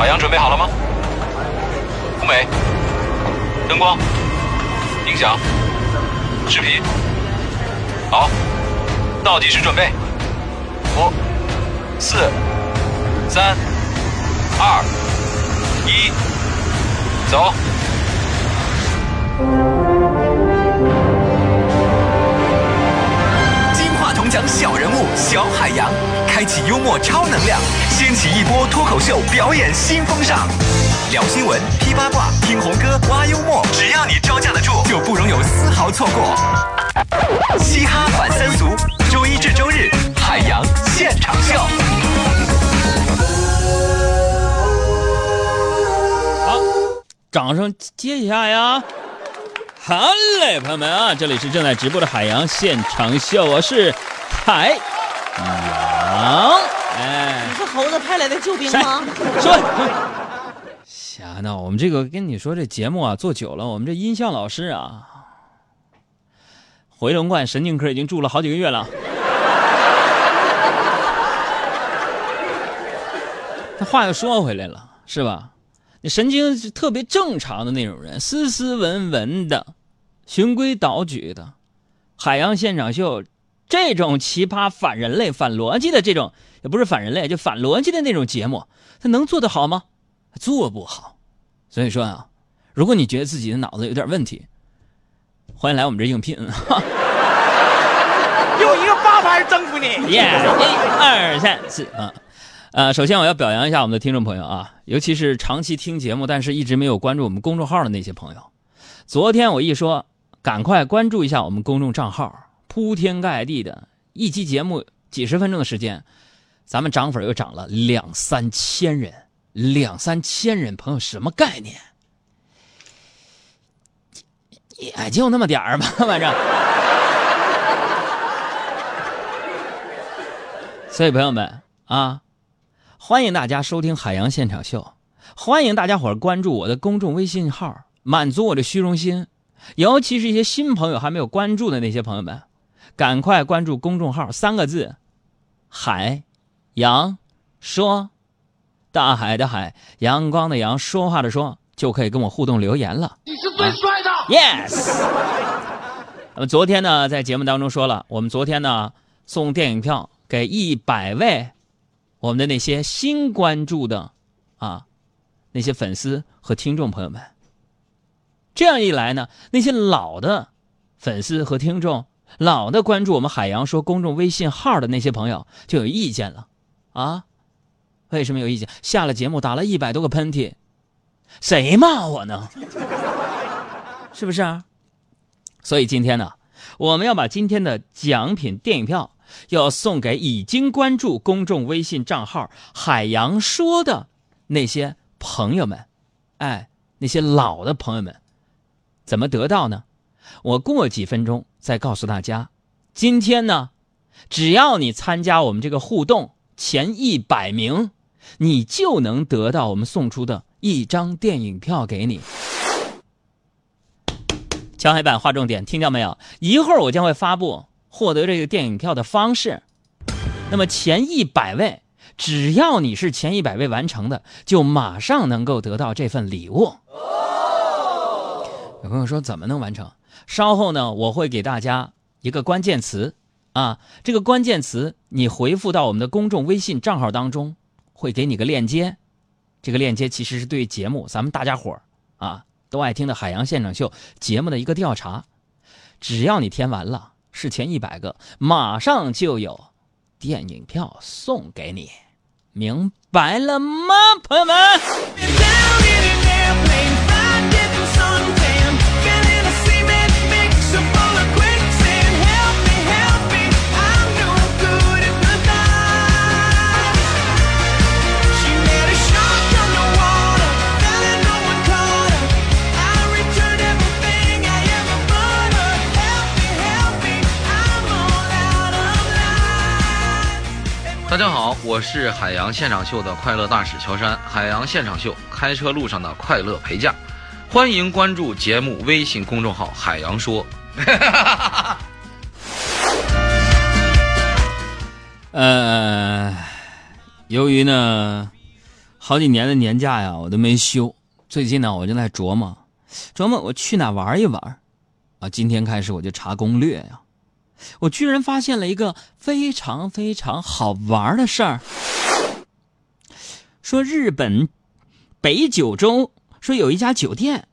海洋准备好了吗？舞美、灯光、音响、视频，好，倒计时准备，五、四、三、二、一，走。金话筒奖小人物小海洋，开启幽默超能量，掀起一波脱口秀表演新风尚。聊新闻、批八卦、听红歌、挖幽默，只要你招架得住，就不容有丝毫错过。嘻哈反三俗，周一至周日，海洋现场秀。好，掌声接一下呀！好嘞，朋友们啊，这里是正在直播的海洋现场秀，我是海。哎，你是猴子派来的救兵吗？说，瞎闹！我们这个跟你说，这节目啊做久了，我们这音效老师啊，回龙观神经科已经住了好几个月了。那话又说回来了，是吧？你神经是特别正常的那种人，斯斯文文的，循规蹈矩的，海洋现场秀这种奇葩、反人类、反逻辑的这种，也不是反人类，就反逻辑的那种节目，他能做得好吗？做不好。所以说啊，如果你觉得自己的脑子有点问题，欢迎来我们这应聘。用一个八拍征服你。耶！一二三四啊，呃，首先我要表扬一下我们的听众朋友啊，尤其是长期听节目但是一直没有关注我们公众号的那些朋友。昨天我一说，赶快关注一下我们公众账号，铺天盖地的一期节目几十分钟的时间，咱们涨粉又涨了两三千人，两三千人，朋友什么概念？也就那么点儿吧，反正。所以朋友们啊，欢迎大家收听《海洋现场秀》，欢迎大家伙关注我的公众微信号，满足我的虚荣心。尤其是一些新朋友还没有关注的那些朋友们，赶快关注公众号，三个字：海洋说，大海的海，阳光的阳，说话的说，就可以跟我互动留言了。你是最帅的。Yes。那么昨天呢，在节目当中说了，我们昨天呢送电影票给一百位我们的那些新关注的啊那些粉丝和听众朋友们。这样一来呢，那些老的粉丝和听众、老的关注我们海洋说公众微信号的那些朋友就有意见了啊？为什么有意见？下了节目打了一百多个喷嚏，谁骂我呢？是不是啊？所以今天呢，我们要把今天的奖品电影票要送给已经关注公众微信账号“海洋说”的那些朋友们，哎，那些老的朋友们，怎么得到呢？我过几分钟再告诉大家。今天呢，只要你参加我们这个互动前一百名，你就能得到我们送出的一张电影票给你。敲黑板，划重点，听到没有？一会儿我将会发布获得这个电影票的方式。那么前一百位，只要你是前一百位完成的，就马上能够得到这份礼物。有朋友说怎么能完成？稍后呢，我会给大家一个关键词啊，这个关键词你回复到我们的公众微信账号当中，会给你个链接。这个链接其实是对节目咱们大家伙儿啊都爱听的《海洋现场秀》节目的一个调查。只要你填完了，是前一百个，马上就有电影票送给你，明白了吗，朋友们？我是海洋现场秀的快乐大使乔山。海洋现场秀，开车路上的快乐陪驾。欢迎关注节目微信公众号“海洋说 呃，由于呢，好几年的年假呀，我都没休。最近呢，我就在琢磨，琢磨我去哪玩一玩。啊，今天开始我就查攻略呀，我居然发现了一个非常非常好玩的事儿。说日本北九州说有一家酒店，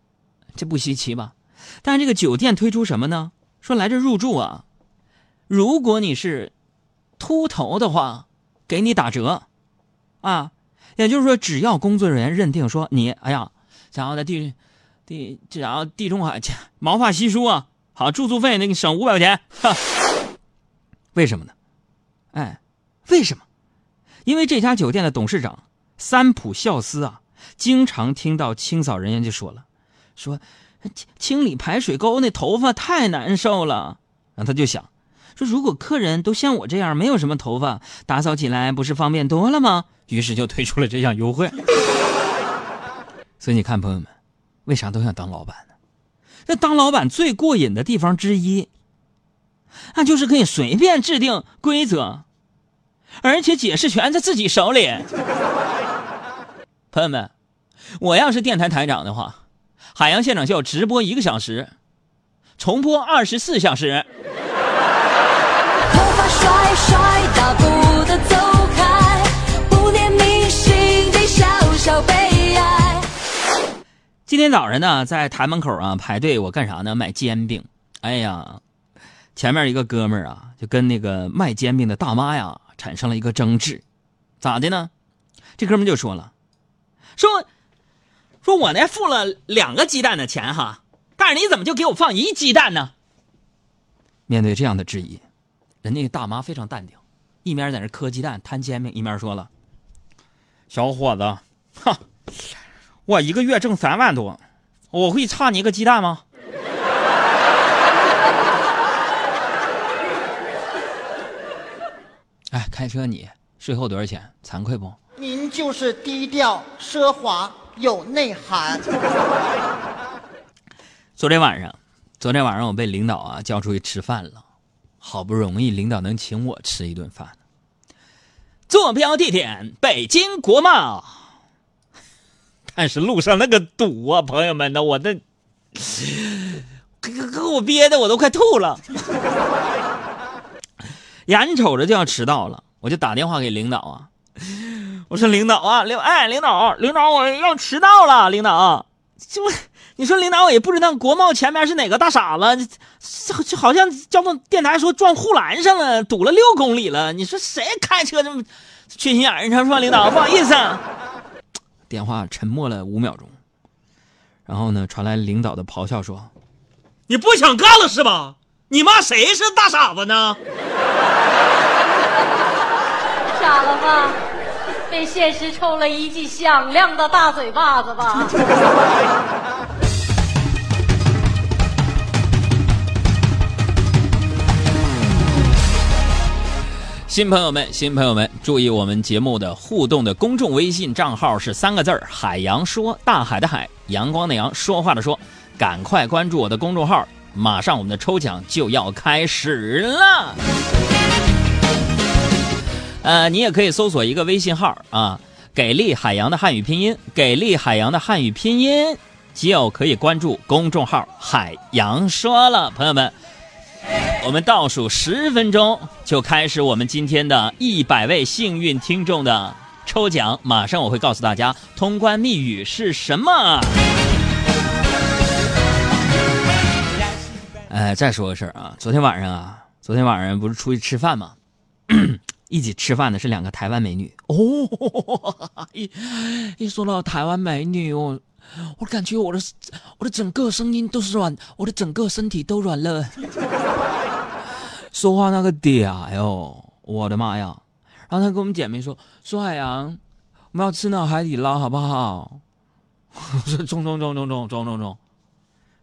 这不稀奇吧？但是这个酒店推出什么呢？说来这入住啊，如果你是秃头的话，给你打折，啊，也就是说，只要工作人员认定说你，哎呀，想要在地地，这然后地中海 毛发稀疏啊，好住宿费那个省五百块钱，哈，为什么呢？哎，为什么？因为这家酒店的董事长三浦孝司啊，经常听到清扫人员就说了，说清清理排水沟那头发太难受了，然后他就想。说如果客人都像我这样没有什么头发，打扫起来不是方便多了吗？于是就推出了这项优惠。所以你看，朋友们，为啥都想当老板呢？那当老板最过瘾的地方之一，那就是可以随便制定规则，而且解释权在自己手里。朋友们，我要是电台台长的话，海洋现场秀直播一个小时，重播二十四小时。今天早上呢，在台门口啊排队，我干啥呢？买煎饼。哎呀，前面一个哥们儿啊，就跟那个卖煎饼的大妈呀产生了一个争执。咋的呢？这哥们就说了，说说我呢付了两个鸡蛋的钱哈，但是你怎么就给我放一鸡蛋呢？面对这样的质疑，人家大妈非常淡定，一面在那磕鸡蛋摊煎饼，一面说了：“小伙子，哈。”我一个月挣三万多，我会差你一个鸡蛋吗？哎，开车你税后多少钱？惭愧不？您就是低调、奢华、有内涵。昨天晚上，昨天晚上我被领导啊叫出去吃饭了，好不容易领导能请我吃一顿饭。坐标地点北京国贸。但是路上那个堵啊，朋友们呢，我的，给给我憋的我都快吐了，眼瞅着就要迟到了，我就打电话给领导啊，我说领导啊，领哎领导领导我要迟到了，领导，就你说领导我也不知道国贸前面是哪个大傻子，就好像交通电台说撞护栏上了，堵了六公里了，你说谁开车这么缺心眼儿？你说是吧，领导不好意思。啊。电话沉默了五秒钟，然后呢，传来领导的咆哮说：“你不想干了是吧？你骂谁是大傻子呢？傻了吧？被现实抽了一记响亮的大嘴巴子吧？”新朋友们，新朋友们，注意我们节目的互动的公众微信账号是三个字儿：海洋说，大海的海，阳光的阳，说话的说。赶快关注我的公众号，马上我们的抽奖就要开始了。呃，你也可以搜索一个微信号啊，给力海洋的汉语拼音，给力海洋的汉语拼音，就可以关注公众号“海洋说了”。朋友们。我们倒数十分钟就开始我们今天的一百位幸运听众的抽奖，马上我会告诉大家通关密语是什么。呃，再说个事儿啊，昨天晚上啊，昨天晚上不是出去吃饭吗？一起吃饭的是两个台湾美女哦。一一说到台湾美女，我我感觉我的我的整个声音都是软，我的整个身体都软了。说话那个嗲哟，我的妈呀！然后他跟我们姐妹说：“说海洋，我们要吃那海底捞，好不好？” 我说：“中中中中中中中中。”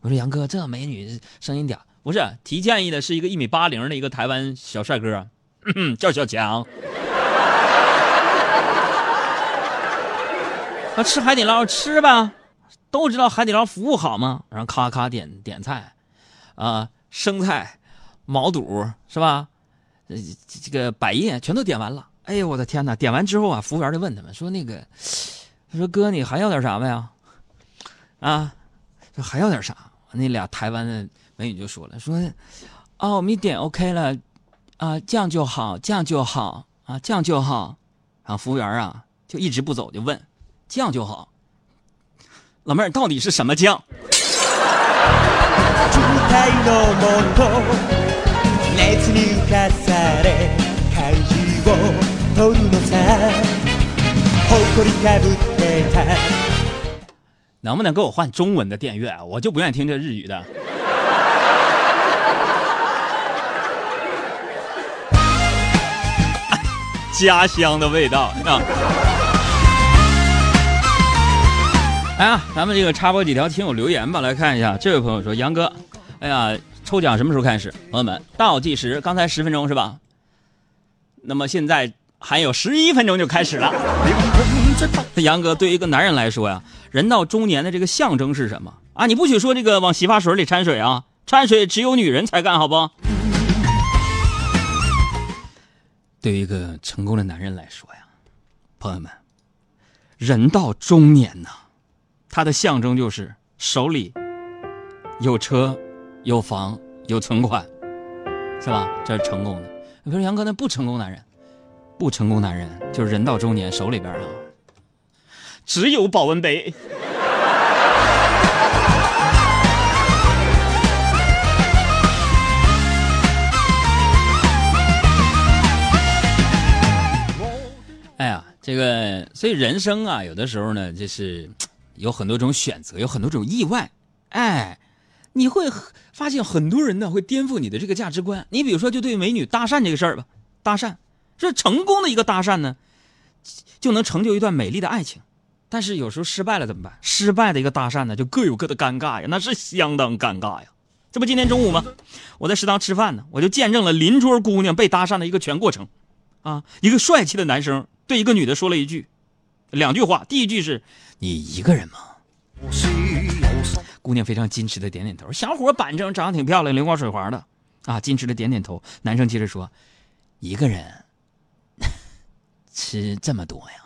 我说：“杨哥，这美女声音嗲，不是提建议的是一个一米八零的一个台湾小帅哥，叫小强。啊，吃海底捞吃吧，都知道海底捞服务好吗？然后咔咔点点菜，啊，生菜。”毛肚是吧？呃，这个百叶全都点完了。哎呦，我的天哪！点完之后啊，服务员就问他们说：“那个，他说哥，你还要点啥没呀？啊，说还要点啥？那俩台湾的美女就说了，说啊，我们一点 OK 了，啊，酱就好，酱就好，啊，酱就好。然后服务员啊就一直不走，就问，酱就好。老妹儿到底是什么酱？渋滞のもと熱に浮かされ怪獣を取るのさ誇りかぶってた能不能给我换中文的电乐？我就不愿意听这日语的。家乡的味道啊！ 哎呀，咱们这个插播几条听友留言吧，来看一下。这位朋友说：“杨哥，哎呀，抽奖什么时候开始？朋友们，倒计时，刚才十分钟是吧？那么现在还有十一分钟就开始了。杨哥对于一个男人来说呀，人到中年的这个象征是什么啊？你不许说这个往洗发水里掺水啊，掺水只有女人才干，好不？对于一个成功的男人来说呀，朋友们，人到中年呐，他的象征就是手里有车、有房、有存款，是吧？这是成功的。你说杨哥，那不成功男人，不成功男人就是人到中年手里边啊，只有保温杯。哎呀，这个所以人生啊，有的时候呢，就是有很多种选择，有很多种意外。哎，你会发现很多人呢会颠覆你的这个价值观。你比如说，就对美女搭讪这个事儿吧，搭讪是成功的一个搭讪呢，就能成就一段美丽的爱情。但是有时候失败了怎么办？失败的一个搭讪呢，就各有各的尴尬呀，那是相当尴尬呀。这不今天中午吗？我在食堂吃饭呢，我就见证了邻桌姑娘被搭讪的一个全过程。啊，一个帅气的男生对一个女的说了一句，两句话。第一句是“你一个人吗？”姑娘非常矜持的点点头。小伙板正，长得挺漂亮，灵光水滑的，啊，矜持的点点头。男生接着说：“一个人 吃这么多呀？”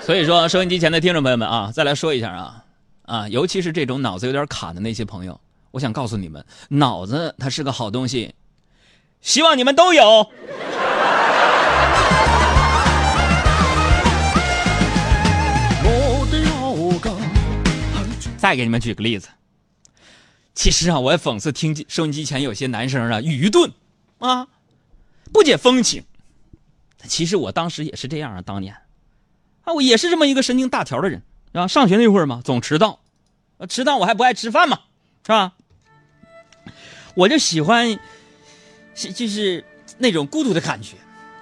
所以说，收音机前的听众朋友们啊，再来说一下啊啊，尤其是这种脑子有点卡的那些朋友。我想告诉你们，脑子它是个好东西，希望你们都有。再给你们举个例子，其实啊，我也讽刺听收音机前有些男生啊愚钝啊，不解风情。其实我当时也是这样啊，当年啊，我也是这么一个神经大条的人啊。上学那会儿嘛，总迟到，迟到我还不爱吃饭嘛，是吧？我就喜欢，就是那种孤独的感觉，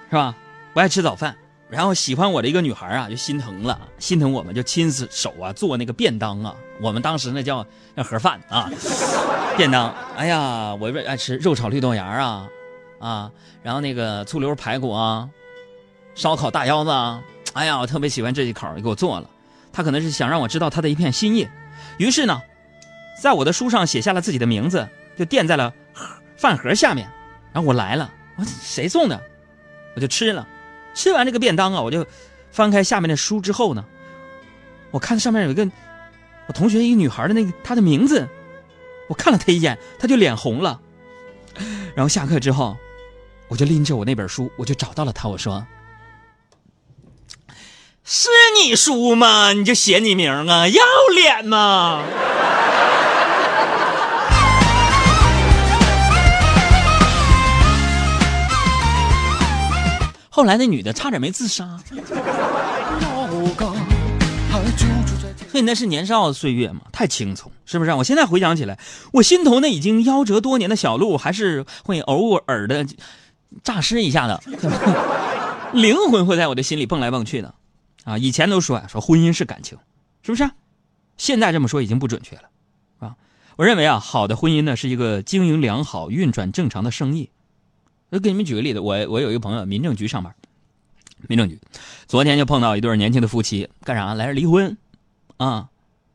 是吧？不爱吃早饭，然后喜欢我的一个女孩啊，就心疼了，心疼我们就亲自手啊做那个便当啊。我们当时那叫那盒饭啊，便当。哎呀，我爱吃肉炒绿豆芽啊，啊，然后那个醋溜排骨啊，烧烤大腰子啊。哎呀，我特别喜欢这一口，给我做了。他可能是想让我知道他的一片心意，于是呢，在我的书上写下了自己的名字。就垫在了盒饭盒下面，然后我来了，我谁送的？我就吃了，吃完这个便当啊，我就翻开下面的书之后呢，我看上面有一个我同学一个女孩的那个她的名字，我看了她一眼，她就脸红了。然后下课之后，我就拎着我那本书，我就找到了她，我说：“是你书吗？你就写你名啊，要脸吗？”后来那女的差点没自杀，所以那是年少岁月嘛，太青葱，是不是？我现在回想起来，我心头那已经夭折多年的小鹿，还是会偶尔的诈尸一下的，灵魂会在我的心里蹦来蹦去的。啊，以前都说呀，说婚姻是感情，是不是？现在这么说已经不准确了，啊，我认为啊，好的婚姻呢是一个经营良好、运转正常的生意。我给你们举个例子，我我有一个朋友，民政局上班，民政局，昨天就碰到一对年轻的夫妻，干啥来着离婚，啊，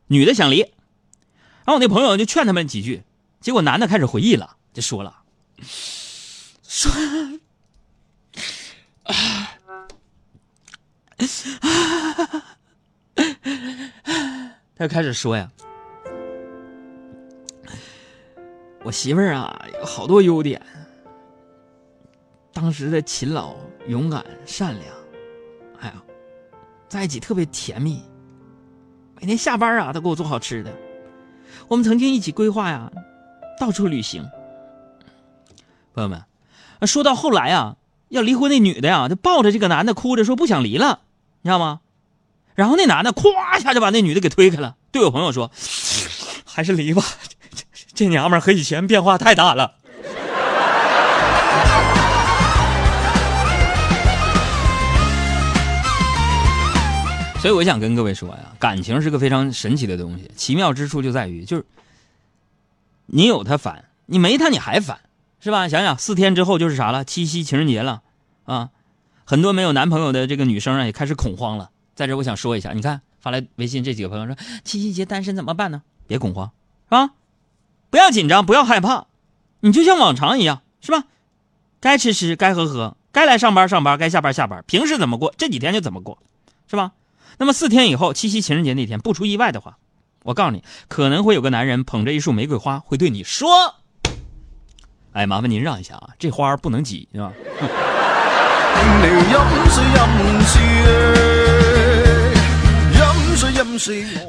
女的想离，然后我那朋友就劝他们几句，结果男的开始回忆了，就说了，说，啊 他就开始说呀，我媳妇儿啊有好多优点，当时的勤劳、勇敢、善良，哎呀，在一起特别甜蜜，每天下班啊都给我做好吃的。我们曾经一起规划呀，到处旅行。朋友们，说到后来啊，要离婚那女的呀，就抱着这个男的哭着说不想离了，你知道吗？然后那男的咵一下就把那女的给推开了，对我朋友说：“ 还是离吧，这这娘们和以前变化太大了。”所以我想跟各位说呀，感情是个非常神奇的东西，奇妙之处就在于，就是你有他烦，你没他你还烦，是吧？想想四天之后就是啥了，七夕情人节了啊，很多没有男朋友的这个女生啊也开始恐慌了。在这我想说一下，你看发来微信这几个朋友说七夕节单身怎么办呢？别恐慌，是吧？不要紧张，不要害怕，你就像往常一样，是吧？该吃吃，该喝喝，该来上班上班，该下班下班，平时怎么过，这几天就怎么过，是吧？那么四天以后，七夕情人节那天，不出意外的话，我告诉你，可能会有个男人捧着一束玫瑰花，会对你说：“哎，麻烦您让一下啊，这花不能挤，是吧？”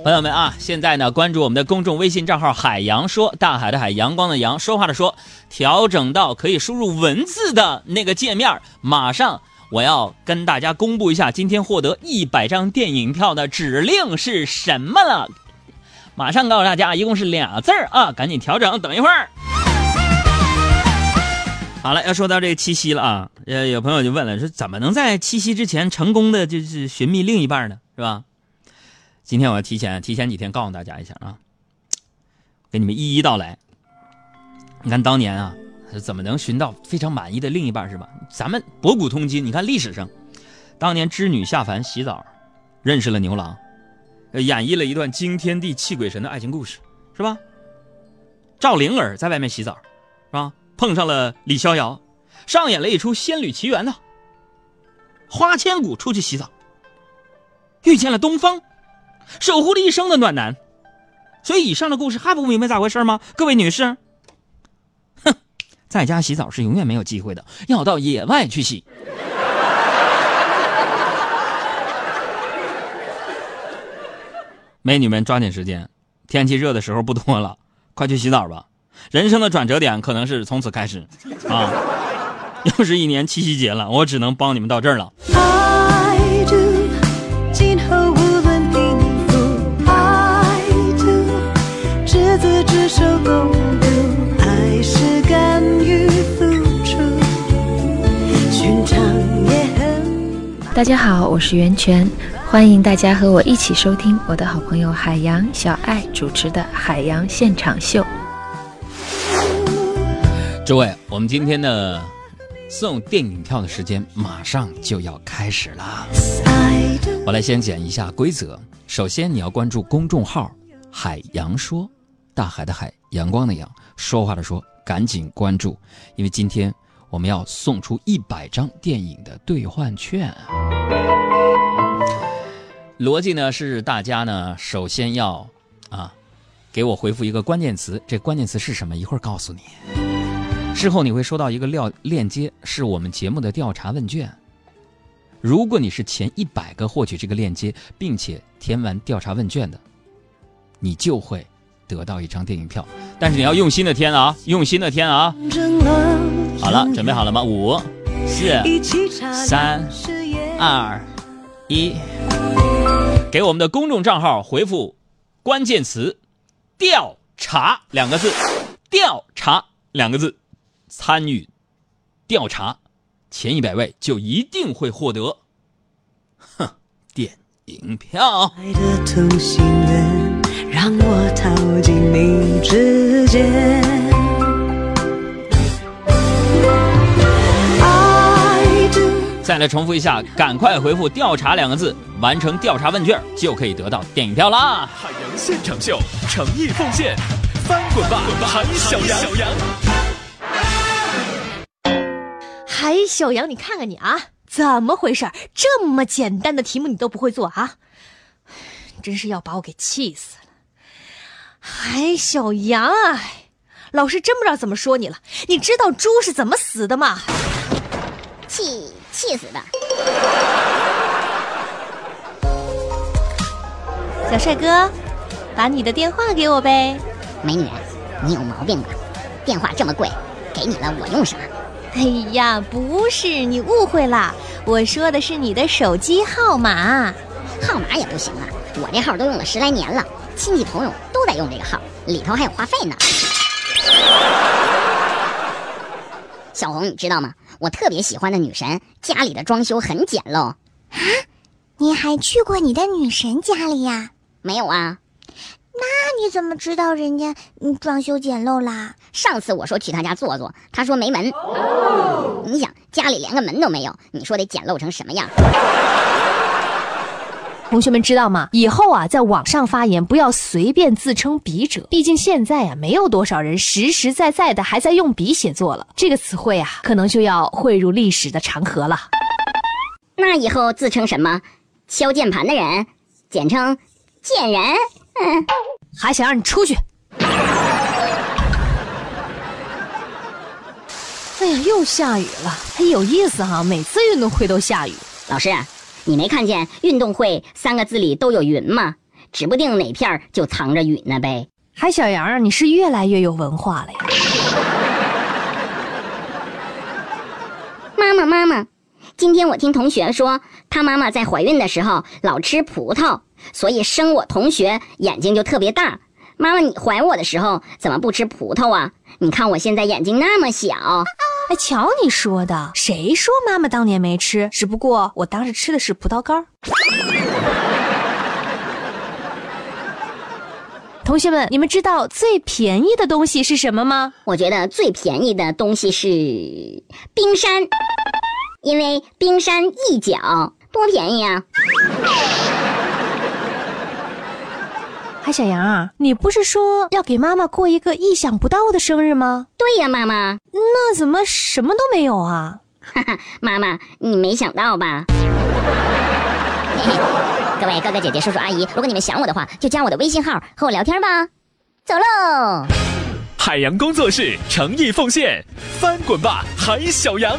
朋友们啊，现在呢，关注我们的公众微信账号“海洋说”，大海的海，阳光的阳，说话的说，调整到可以输入文字的那个界面。马上我要跟大家公布一下，今天获得一百张电影票的指令是什么了。马上告诉大家，一共是俩字儿啊，赶紧调整，等一会儿。好了，要说到这个七夕了啊，呃，有朋友就问了，说怎么能在七夕之前成功的就是寻觅另一半呢？是吧？今天我要提前提前几天告诉大家一下啊，给你们一一道来。你看当年啊，怎么能寻到非常满意的另一半是吧？咱们博古通今，你看历史上，当年织女下凡洗澡，认识了牛郎，演绎了一段惊天地泣鬼神的爱情故事，是吧？赵灵儿在外面洗澡，是吧？碰上了李逍遥，上演了一出仙侣奇缘呢。花千骨出去洗澡，遇见了东方，守护了一生的暖男。所以以上的故事还不明白咋回事吗？各位女士，在家洗澡是永远没有机会的，要到野外去洗。美女们抓紧时间，天气热的时候不多了，快去洗澡吧。人生的转折点可能是从此开始，啊，又是一年七夕节了，我只能帮你们到这儿了。大家好，我是袁泉，欢迎大家和我一起收听我的好朋友海洋小爱主持的《海洋现场秀》。诸位，我们今天的送电影票的时间马上就要开始啦。我来先讲一下规则。首先，你要关注公众号“海洋说”，大海的海，阳光的阳，说话的说，赶紧关注，因为今天我们要送出一百张电影的兑换券。逻辑呢是大家呢首先要啊给我回复一个关键词，这关键词是什么？一会儿告诉你。之后你会收到一个料链接，是我们节目的调查问卷。如果你是前一百个获取这个链接，并且填完调查问卷的，你就会得到一张电影票。但是你要用心的填啊，用心的填啊！争了好了，准备好了吗？五、四、三二、一，给我们的公众账号回复关键词“调查”两个字，“调查”两个字，参与调查，前一百位就一定会获得，哼，电影票。爱的同心圆，让我逃进你指尖。再来重复一下，赶快回复“调查”两个字，完成调查问卷就可以得到电影票啦。海洋现场秀，诚意奉献，翻滚吧，海小羊！海，小杨，你看看你啊，怎么回事？这么简单的题目你都不会做啊？真是要把我给气死了！海小杨啊，老师真不知道怎么说你了。你知道猪是怎么死的吗？气气死的。小帅哥，把你的电话给我呗。美女，你有毛病吧？电话这么贵，给你了我用啥？哎呀，不是，你误会了，我说的是你的手机号码。号码也不行啊，我这号都用了十来年了，亲戚朋友都在用这个号，里头还有话费呢。小红，你知道吗？我特别喜欢的女神家里的装修很简陋。啊，你还去过你的女神家里呀？没有啊？那你怎么知道人家嗯装修简陋啦？上次我说去她家坐坐，她说没门。你想家里连个门都没有，你说得简陋成什么样？同学们知道吗？以后啊，在网上发言不要随便自称笔者，毕竟现在啊，没有多少人实实在在的还在用笔写作了。这个词汇啊，可能就要汇入历史的长河了。那以后自称什么？敲键盘的人，简称贱人。嗯，还想让你出去？哎呀，又下雨了，还有意思哈！每次运动会都下雨。老师，你没看见“运动会”三个字里都有云吗？指不定哪片就藏着雨呢呗。还小杨啊，你是越来越有文化了呀！妈妈，妈妈，今天我听同学说，他妈妈在怀孕的时候老吃葡萄，所以生我同学眼睛就特别大。妈妈，你怀我的时候怎么不吃葡萄啊？你看我现在眼睛那么小。哎，瞧你说的，谁说妈妈当年没吃？只不过我当时吃的是葡萄干儿。同学们，你们知道最便宜的东西是什么吗？我觉得最便宜的东西是冰山，因为冰山一角多便宜啊！海小杨啊，你不是说要给妈妈过一个意想不到的生日吗？对呀，妈妈。那怎么什么都没有啊？哈哈，妈妈，你没想到吧？嘿嘿，各位哥哥姐姐、叔叔阿姨，如果你们想我的话，就加我的微信号和我聊天吧。走喽！海洋工作室诚意奉献，翻滚吧，海小羊！